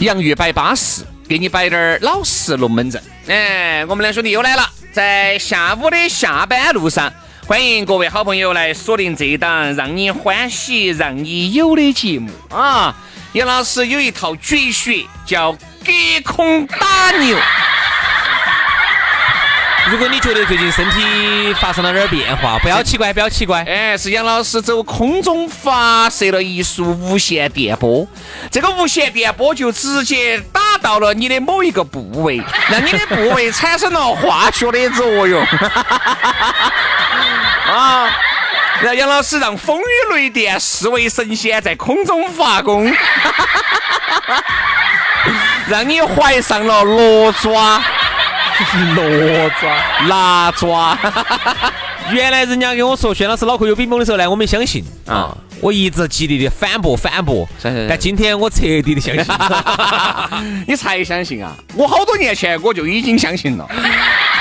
洋芋摆巴适，给你摆点儿老式龙门阵。哎，我们两兄弟又来了，在下午的下班路上，欢迎各位好朋友来锁定这一档让你欢喜、让你有的节目啊！杨老师有一套绝学，叫隔空打牛。如果你觉得最近身体发生了点变化，不要奇怪，不要奇怪。哎，是杨老师走空中发射了一束无线电波，这个无线电波就直接打到了你的某一个部位，让你的部位产生了化学的作用。啊！然后杨老师让风雨雷电视为神仙在空中发功，让你怀上了罗抓。罗抓、拿抓，原来人家跟我说轩老师脑壳有冰崩的时候呢，我没相信。啊，我一直极力的反驳反驳，但今天我彻底的相信，你才相信啊？我好多年前我就已经相信了，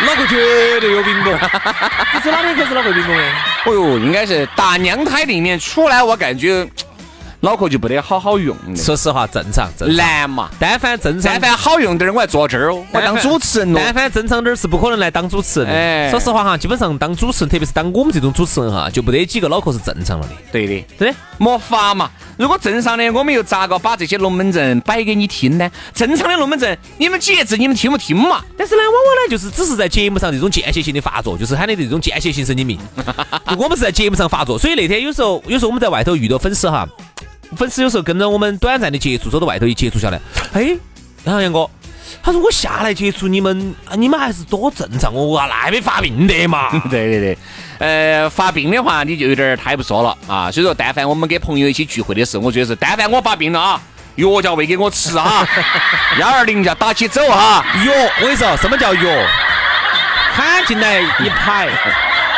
脑壳绝对有冰崩，你是哪里开始脑壳冰崩的？哦哟，应该是打娘胎里面出来，我感觉。脑壳就不得好好用的。说实话，正常，正难嘛。但凡正常，但凡好用点儿，我还坐这儿哦，我当主持人哦。但凡正常点儿，是不可能来当主持人的。说实话哈，基本上当主持人，特别是当我们这种主持人哈，就不得几个脑壳是正常了的。对的，对，没法嘛。如果正常的，我们又咋个把这些龙门阵摆给你听呢？正常的龙门阵，你们节制，你们听不听嘛？但是呢，往往呢，就是只是在节目上这种间歇性的发作，就是喊的这种间歇性神经病。我们是在节目上发作，所以那天有时候，有时候我们在外头遇到粉丝哈。粉丝有时候跟着我们短暂的接触，走到外头一接触下来，哎，然后杨哥，他说我下来接触你们，你们还是多正常哦啊，那没发病的嘛？对对对，呃，发病的话你就有点太不说了啊。所以说，但凡我们跟朋友一起聚会的时候，我觉得是，但凡我发病了啊，药叫喂给我吃啊，幺二零叫打起走哈。药，我跟你说，什么叫药？喊进来一排。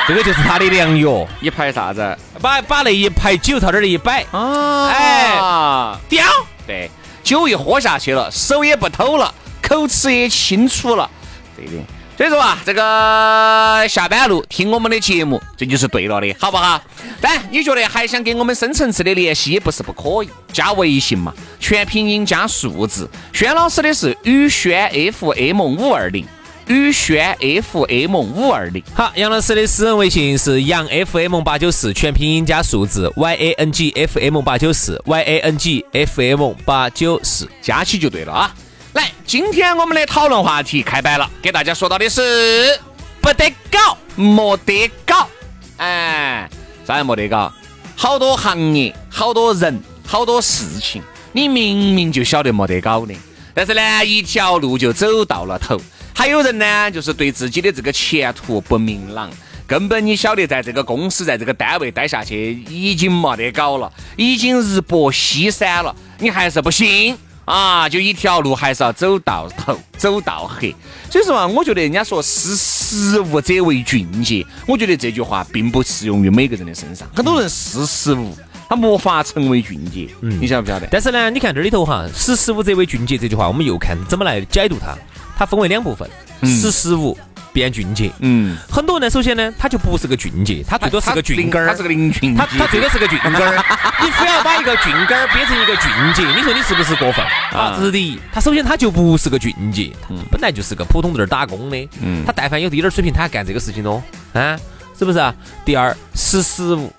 这个就是他的良药，一排啥子？把把那一排酒朝这儿一摆，啊，哎，叼，对，酒一喝下去了，手也不抖了，口齿也清楚了，对的。所以说啊，这个下班路听我们的节目，这就是对了的，好不好？但你觉得还想跟我们深层次的联系，也不是不可以，加微信嘛，全拼音加数字。轩老师的是宇轩 FM 五二零。宇轩 FM 五二零，好，杨老师的私人微信是杨 FM 八九四，全拼音加数字 Y A N G F M 八九四 Y A N G F M 八九四，加起就对了啊！来，今天我们的讨论话题开摆了，给大家说到的是不得搞，没得搞，哎，啥也没得搞，好多行业，好多人，好多事情，你明明就晓得没得搞的，但是呢，一条路就走到了头。还有人呢，就是对自己的这个前途不明朗，根本你晓得，在这个公司，在这个单位待下去已经没得搞了，已经日薄西山了，你还是不行啊？就一条路还是要走到头，走到黑。所以说啊，我觉得人家说识时务者为俊杰，我觉得这句话并不适用于每个人的身上。很多人识时务，他没法成为俊杰，嗯，你晓不晓得？但是呢，你看这里头哈，识时务者为俊杰这句话，我们又看怎么来解读它。它分为两部分，识时务变俊杰。嗯，很多人呢，首先呢，他就不是个俊杰，他最多是个俊根儿，他是个林俊他他最多是个俊根儿。你非要把一个俊根儿变成一个俊杰，你说你是不是过分？啊？这是第一，他首先他就不是个俊杰，本来就是个普通在这儿打工的。嗯，他但凡有一点儿水平，他还干这个事情咯，啊，是不是啊？第二，识时务，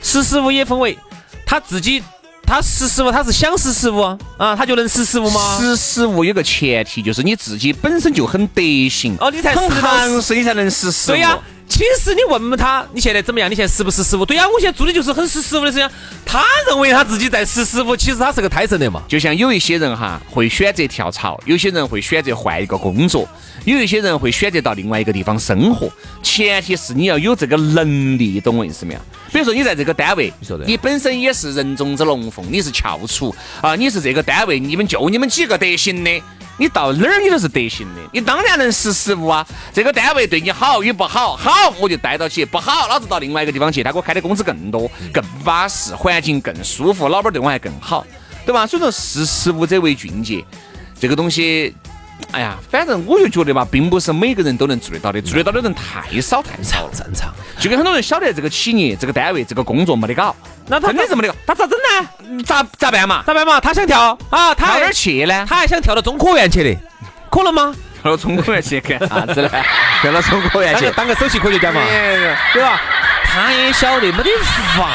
识时务也分为他自己，他识时务，他是想识时务啊，他就能识时务吗？识时务有个前提，就是你自己本身就很德行哦你才很行势，你才能识时务。对呀、其实你问问他，你现在怎么样？你现在识不识时务？对呀、我现在做的就是很识时务的事情。他认为他自己在识时务，其实他是个胎神的嘛。就像有一些人哈会选择跳槽，有些人会选择换一个工作，有一些人会选择到另外一个地方生活。前提是你要有这个能力，懂我意思没有？比如说你在这个单位，你你本身也是人中之龙凤，你是翘楚啊，你是这个单位你们就你们几个得行的。你到哪儿你都是得行的，你当然能识时务啊。这个单位对你好与不好，好我就待到起，不好老子到另外一个地方去，他给我开的工资更多、更巴适，环境更舒服，老板对我还更好，对吧？所以说识时务者为俊杰，这个东西，哎呀，反正我就觉得吧，并不是每个人都能做得到的，做得到的人太少太少了。正常。就跟很多人晓得这个企业、这个单位、这个工作没得搞，那他真的是没得搞，他咋整呢？咋咋办嘛？咋办嘛？他想跳啊，他哪儿去呢？他还想跳到中科院去的，可能吗？跳到中科院去干啥子呢？跳 到中科院去当个。首席科学家嘛，对吧？他也晓得没得法。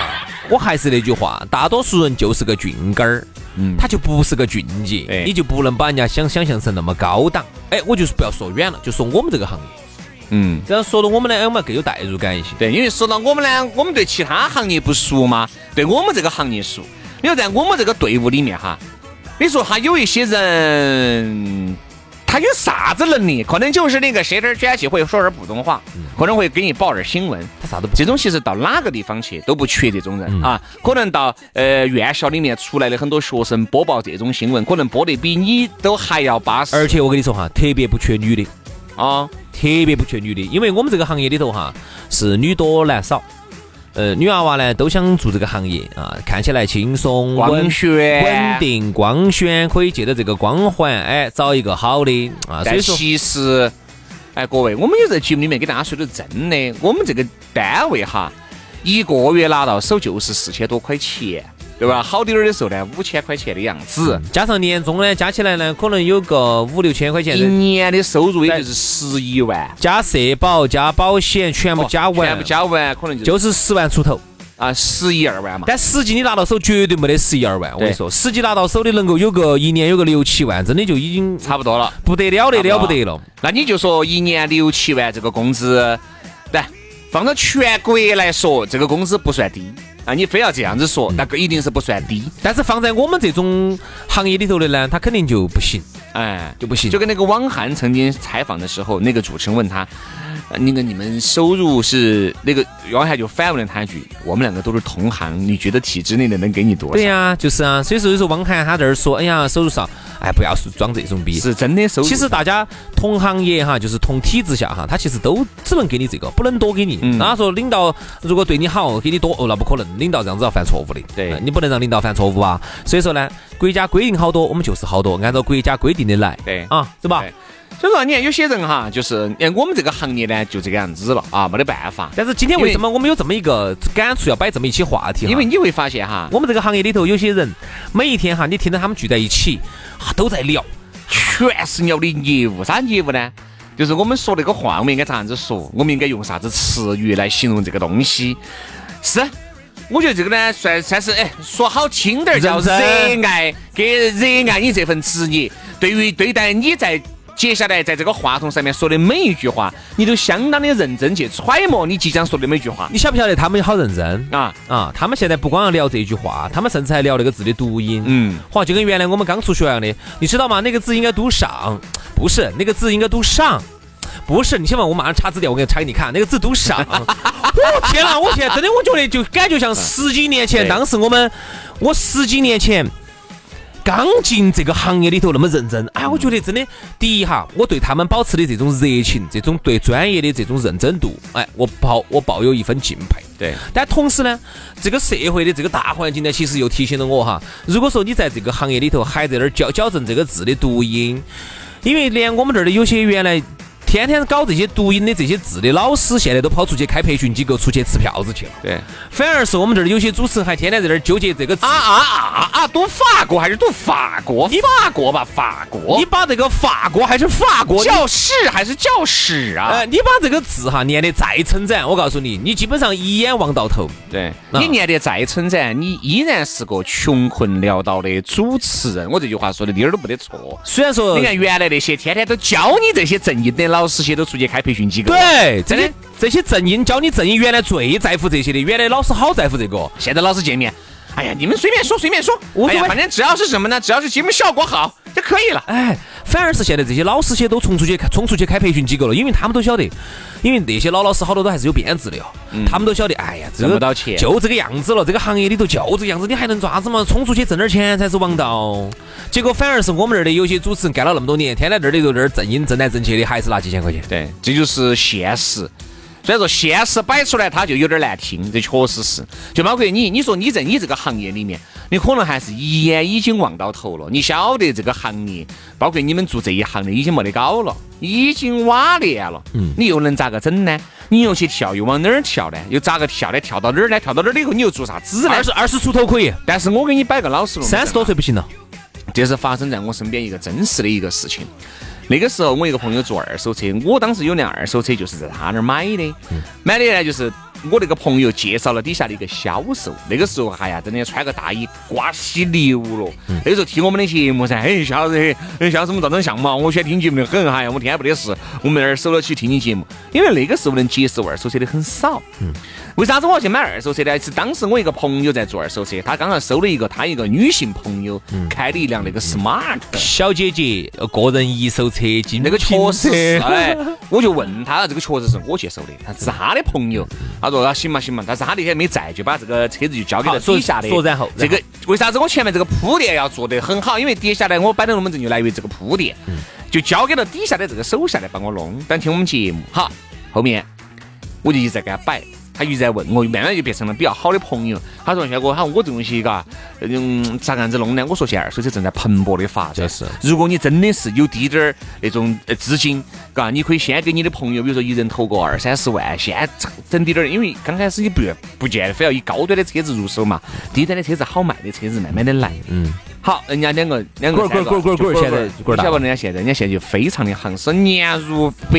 我还是那句话，大多数人就是个俊根儿，嗯他就不是个俊杰，哎你就不能把人家想想象成那么高档。哎，我就是不要说远了，就说我们这个行业，嗯，这样说到我们呢，哎我们更有代入感一些。对，因为说到我们呢，我们对其他行业不熟嘛，对我们这个行业熟。你说在我们这个队伍里面哈，你说他有一些人，他有啥子能力？可能就是那个舌头卷起，会说点普通话，可能会给你报点新闻。他啥都不这种其实到哪个地方去都不缺这种人、啊，可能到呃院校里面出来的很多学生播报这种新闻，可能播得比你都还要巴适。而且我跟你说哈，特别不缺女的，啊，特别不缺女的，因为我们这个行业里头哈是女多男少。呃，女娃娃呢都想做这个行业啊，看起来轻松、光稳鲜稳定、光鲜，可以借着这个光环，哎，找一个好的啊。所但以说，其实，哎，各位，我们也在节目里面给大家说的真的，我们这个单位哈，一个月拿到手就是四千多块钱，对吧？好点儿的时候呢，五千块钱的样子。加上年终呢，加起来呢，可能有个五六千块钱一，年的收入也就是十一万，加社保、加保险，全部加完，全部加完可能就就是十万出头。啊十一二万嘛。但实际你拿到手绝对没得十一二万，我跟你说，实际拿到手的能够有个一年有个六七万，真的就已经差不多了，不得了的了不得了。那你就说一年六七万这个工资，来放到全国来说，这个工资不算低啊。你非要这样子说，那个一定是不算低。但是放在我们这种行业里头的呢，他肯定就不行，哎，就不行。就跟那个汪涵曾经采访的时候，那个主持人问他，呃那个你们收入是那个汪涵就反问了他一句：“我们两个都是同行，你觉得体制内的能给你多少？”对呀、就是啊，所以说有时候汪涵他这儿说，哎呀，收入少，哎，不要装这种逼。是真的收入。其实大家同行业哈，就是同体制下哈，他其实都只能给你这个，不能多给你。嗯那他说领导如果对你好，给你多，哦，那不可能，领导这样子要犯错误的。对呃你不能让领导犯错误啊。所以说呢，国家规定好多，我们就是好多，按照国家规定的来。对啊，是吧？对所以说，你看有些人哈，就是哎，我们这个行业呢就这个样子了啊，没得办法。但是今天为什么我们有这么一个感触，要摆这么一期话题？因为你会发现哈，我们这个行业里头有些人，每一天哈，你听到他们聚在一起啊，都在聊。全是聊的业务，啥业务呢？就是我们说那个话，我们应该咋样子说？我们应该用啥子词语来形容这个东西？是，我觉得这个呢，算算是哎，说好听点儿叫热爱，给热爱你这份职业。对于对待你在接下来在这个话筒上面说的每一句话，你都相当的认真去揣摩你即将说的每一句话你晓不晓得他们好认真啊。啊？他们现在不光要聊这句话，他们甚至还聊那个字的读音。嗯，哇，就跟原来我们刚出学一样的，你知道吗？那个字应该读上，不是那个字应该读上。不是，你先问我马上查字典，我给你查给你看，那个字读上。我 天哪！我现在真的，我觉得就感觉像十几年前，当时我们，我十几年前刚进这个行业里头那么认真。哎，我觉得真的，第一哈，我对他们保持的这种热情，这种对专业的这种认真度，哎，我抱我抱有一份敬佩。对，但同时呢，这个社会的这个大环境呢，其实又提醒了我哈，如果说你在这个行业里头还在那儿矫矫正这个字的读音，因为连我们这儿的有些原来天天搞这些读音的这些字的老师，现在都跑出去开培训机构，出去吃票子去了。对，反而是我们这儿有些主持人还天天在这儿纠结这个字啊啊啊啊！读法国还是读法国？法国吧，法国。你把这个法国还是法国？教室还是教室啊？呃，你把这个字哈念得再称赞，我告诉你，你基本上一眼望到头。对，你念得再称赞，你依然是个穷困潦倒的主持人。我这句话说的一点儿都不得错。虽然说，你看原来那些天天都教你这些正音的老师些都出去开培训机构。对，真的，这些正音教你正音，原来最在乎这些的，原来老师好在乎这个。现在老师见面，哎呀，你们随便说，随便说，哎呀，反正只要是什么呢？只要是节目效果好就可以了。哎，反而是现在这些老师些都冲出去冲出去开培训机构了，因为他们都晓得，因为那些老老师好多都还是有编制的哟，他们都晓得，哎呀，挣不到钱，就这个样子了，这个行业里头就这个样子，你还能做啥子嘛？冲出去挣点钱才是王道。结果反而是我们这儿的有些主持人干了那么多年，天天这儿里头这儿挣音挣来挣去的，还是拿几千块钱。对，这就是现实。所以说现实摆出来，他就有点难听，这确实是。就包括你，你说你在你这个行业里面，你可能还是一眼已经望到头了。你晓得这个行业，包括你们做这一行的，已经没得搞了，已经瓦裂了。嗯。你又能咋个整呢？你又去跳，又往哪儿跳呢？又咋个跳呢？跳到哪儿呢？跳到哪儿以后，你又做啥子呢？二十二十出头可以，但是我给你摆个老实路三十多岁不行了。这是发生在我身边一个真实的一个事情。那个时候，我一个朋友做二手车，我当时有辆二手车，就是在他那儿买的。买的呢，就是我那个朋友介绍了底下的一个销售。那个时候，哎呀，真的穿个大衣，瓜稀流了。那时候听我们的节目噻，哎，销售，哎，销售们照张相嘛，我喜欢听节目的很，哎呀，我天天不得事，我们那儿守了起听你节目。因为那个时候能接受二手车的很少。为啥子我要去买二手车呢？是当时我一个朋友在做二手车，他刚好收了一个他一个女性朋友开的一辆那个 smart 小姐姐个人一手车进那个确实是，哎，我就问他，这个确实是我去收的，他是他的朋友。他说那，行嘛行嘛，但是他那天没在，就把这个车子就交给了底下的。说然后，这个为啥子我前面这个铺垫要做得很好？因为接下来我摆的龙门阵就来源于这个铺垫，就交给了底下的这个手下来帮我弄。但听我们节目，哈，后面我就一直在给他摆。他一直在问我，慢慢就变成了比较好的朋友。他说：“小哥，他说我这东西嘎，嗯，咋个样子弄呢？”我说：“现在二手车正在蓬勃的发展。是，如果你真的是有滴点儿那种资金，嘎，你可以先给你的朋友，比如说一人投个二三十万，先整滴点儿。因为刚开始你不不见得非要以高端的车子入手嘛，低端的车子好卖的车子慢慢的来。嗯。好，人家两个两个滚滚滚滚滚，现在晓得不？人家现在，人家现在就非常的行，是年入百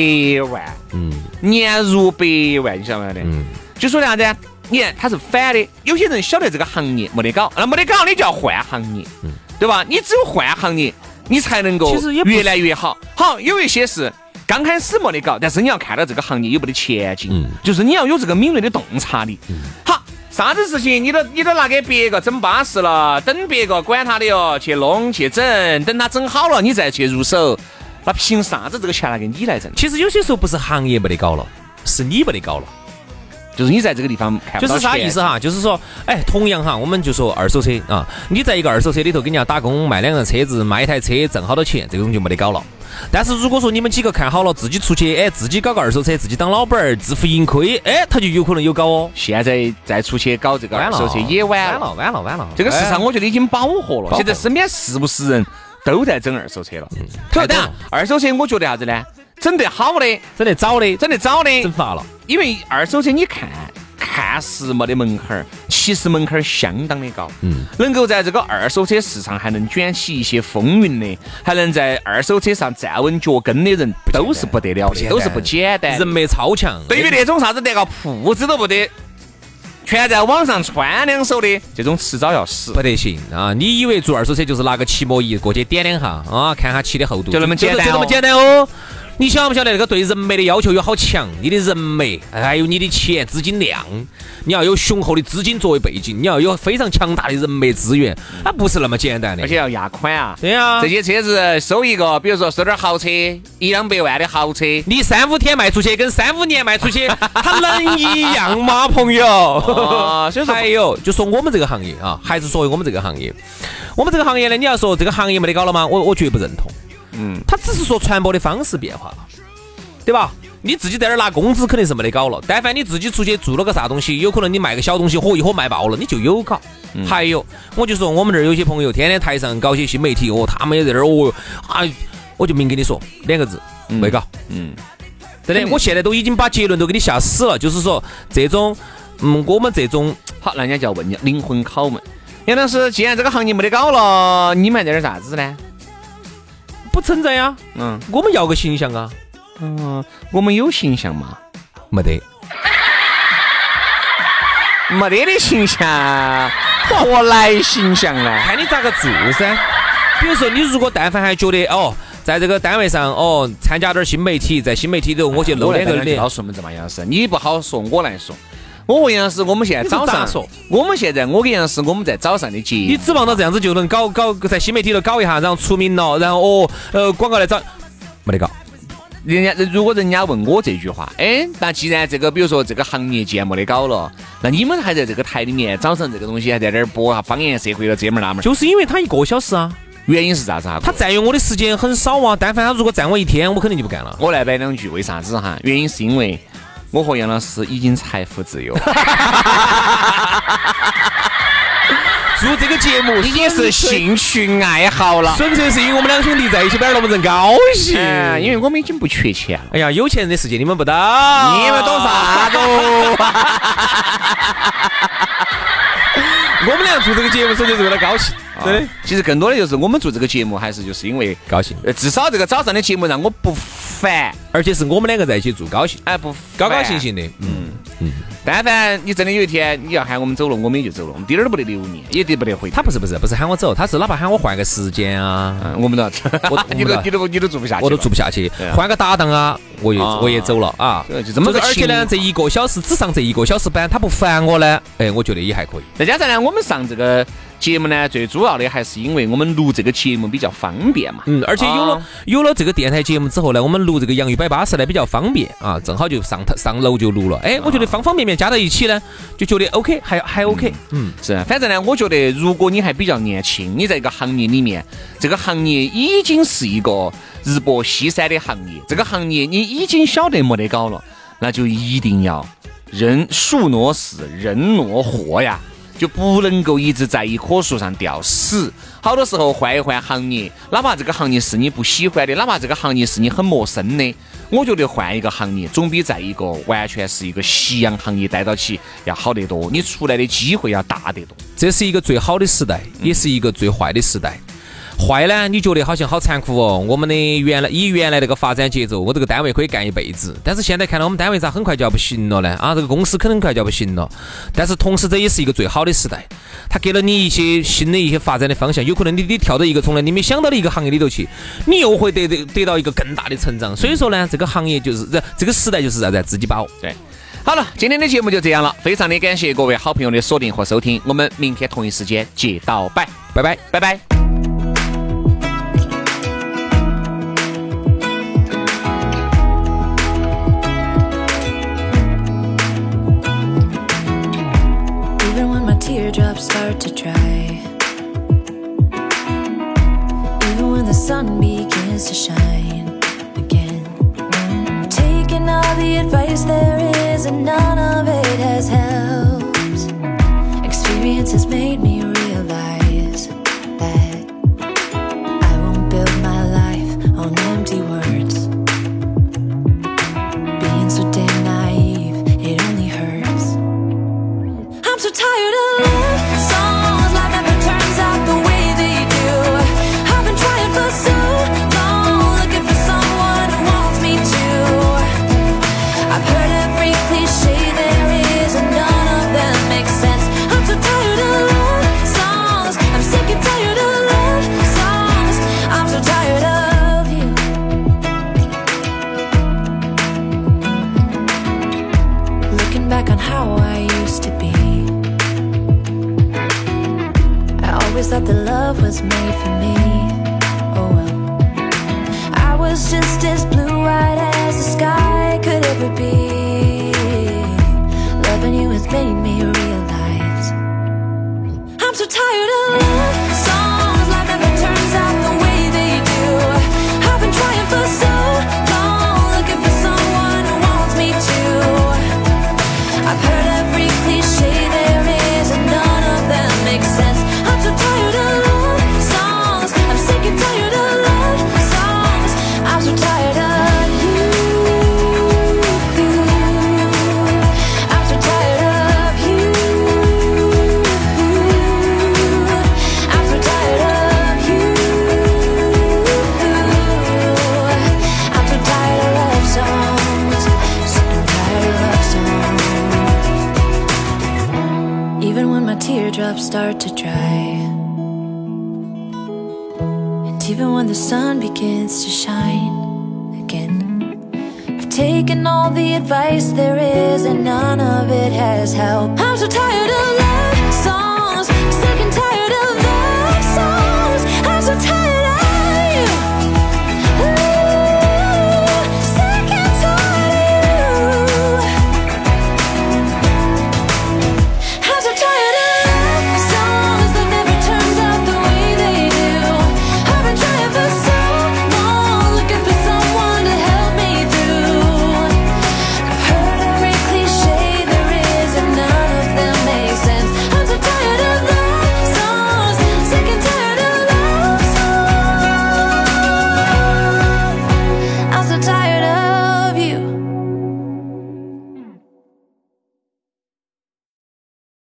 万。嗯。年入百万，你晓不晓得？嗯。就说啥子？你看他是反的，有些人晓得这个行业没得搞，那没得搞，你就要换行业，对吧？你只有换行业，你才能够越来越好。好，有一些是刚开始没得搞，但是你要看到这个行业有没得前景，就是你要有这个敏锐的洞察力。好，啥子事情你都你都拿给别个整巴适了，等别个管他的哟，去弄去整，等他整好了你再去入手，那凭啥子这个钱拿给你来挣？其实有些时候不是行业没得搞了，是你没得搞了。就是你在这个地方看就是啥意思哈？就是说，哎，同样哈，我们就说二手车啊，你在一个二手车里头给人家打工卖两个车子，卖一台车挣好多钱，这种就没得搞了。但是如果说你们几个看好了，自己出去，哎，自己搞个二手车，自己当老板儿，自负盈亏，哎，他就有可能有搞哦。现在再出去搞这个二手车也晚了，晚了，晚了。这个市场我觉得已经饱和了。现在身边是不是人都在整二手车了？太等二手车我觉得啥子呢？整得好的，整得早的，整得早的，整发了。因为二手车你看，看似没得门槛儿，其实门槛儿相当的高。嗯，能够在这个二手车市场还能卷起一些风云的，还能在二手车上站稳脚跟的人，都是不得了的，都是不简单。人脉超强。对于那种啥子连个铺子都不得，全在网上穿两手的，这种迟早要死。不得行啊！你以为做二手车就是拿个漆膜仪过去点两下啊，看下漆的厚度，就那么简单？就那么简单哦。你晓不晓得那个对人脉的要求有好强？你的人脉，还有你的钱资金量，你要有雄厚的资金作为背景，你要有非常强大的人脉资源，它不是那么简单的。而且要压款啊！对啊，这些车子收一个，比如说收点豪车，一两百万的豪车，你三五天卖出去跟三五年卖出去，它能一样吗，朋友？所以说，还有就说我们这个行业啊，还是说我们这个行业，我们这个行业呢，你要说这个行业没得搞了吗？我我绝不认同。嗯，他只是说传播的方式变化了，对吧？你自己在那儿拿工资肯定是没得搞了。但凡你自己出去做了个啥东西，有可能你卖个小东西，火一火卖爆了，你就有搞。还有，我就说我们这儿有些朋友天天台上搞些新媒体，哦，他们也在这儿哦，啊，我就明跟你说两个字，没搞。嗯，真的，我现在都已经把结论都给你吓死了，就是说这种，嗯，我们这种好，那人家就要问你灵魂拷问。杨老师，既然这个行业没得搞了，你们还在点啥子呢？不存在呀，嗯我们要个形象啊，嗯，我们有形象吗？没得。没得的形象，何来形象呢？看你咋个做噻。比如说，你如果但凡还觉得哦，在这个单位上哦，参加点儿新媒体，在新媒体头我去露两个脸告，诉我们这嘛，杨老师，你不好说，我来说。我问杨老师，我们现在早上说，我们现在我跟杨老师，我们在早上的节目，你指望到这样子就能搞搞在新媒体头搞一下，然后出名了，然后哦呃广告来找，没得搞。人家如果人家问我这句话，哎，那既然这个比如说这个行业既然没得搞了，那你们还在这个台里面早上这个东西还在那儿播啊方言社会了这门儿那门儿，就是因为他一个小时啊，原因是啥子啊？他占用我的时间很少啊。但凡他如果占我一天，我肯定就不干了。我来摆两句，为啥子哈？原因是因为我和杨老师已经财富自由，做这个节目已经是兴趣爱好了。纯粹是因为我们两兄弟在一起摆了那么人高兴。嗯，因为我们已经不缺钱了。哎呀，有钱人的世界你们不懂，你们懂啥子哦？我们俩做这个节目，纯粹是为了高兴，对、啊其实更多的就是我们做这个节目，还是就是因为，高兴。呃，至少这个早上的节目让我不烦，而且是我们两个在一起做高兴，哎，不高高兴。兴的。嗯，但凡你真的有一天你要喊我们走了，我们也就走了，我们滴点儿都不得留你，也得不得回。他不是不是不是喊我走，他是哪怕喊我换个时间啊，嗯，我们都 要，我你都你都你都做不下去，我都做不下去换个搭档啊，我也啊我也走了啊。就这么个而且呢，这一个小时只上这一个小时班，他不烦我呢，哎，我觉得也还可以。再加上呢，我们上这个节目呢，最主要的还是因为我们录这个节目比较方便嘛。嗯，而且有了、啊有了这个电台节目之后呢，我们录这个洋芋摆巴士呢比较方便啊，正好就上头上楼就录了。哎，我觉得方方面面加到一起呢，就觉得 OK，还还 OK。嗯，是，反正呢，我觉得如果你还比较年轻，你在一个行业里面，这个行业已经是一个日薄西山的行业，这个行业你已经晓得没得搞了，那就一定要人树挪死，人挪活呀。就不能够一直在一棵树上吊死。好多时候换一换行业，哪怕这个行业是你不喜欢的，哪怕这个行业是你很陌生的，我觉得换一个行业总比在一个完全是一个夕阳行业待到起要好得多，你出来的机会要大得多。这是一个最好的时代，也是一个最坏的时代。坏呢，你觉得好像好残酷哦。我们的原来以原来那个发展节奏，我这个单位可以干一辈子。但是现在看到我们单位咋很快就要不行了呢？啊，这个公司可能很快就要不行了。但是同时这也是一个最好的时代，它给了你一些新的一些发展的方向。有可能你你跳到一个从来你没想到的一个行业里头去，你又会得得得到一个更大的成长。所以说呢，这个行业就是这这个时代就是啥子？自己把握。对，好了，今天的节目就这样了，非常的感谢各位好朋友的锁定和收听，我们明天同一时间接到摆，拜拜。拜拜。Teardrops start to dry. Even when the sun begins to shine again. Taking all the advice there is, and none of it has helped. Experience has made me Thought that love was made for me. Oh well. I was just as blue eyed as the sky could ever be. Loving you has made me realize I'm so tired of love songs. Life never turns out start to dry. And even when the sun begins to shine again, I've taken all the advice there is, and none of it has helped. I'm so tired of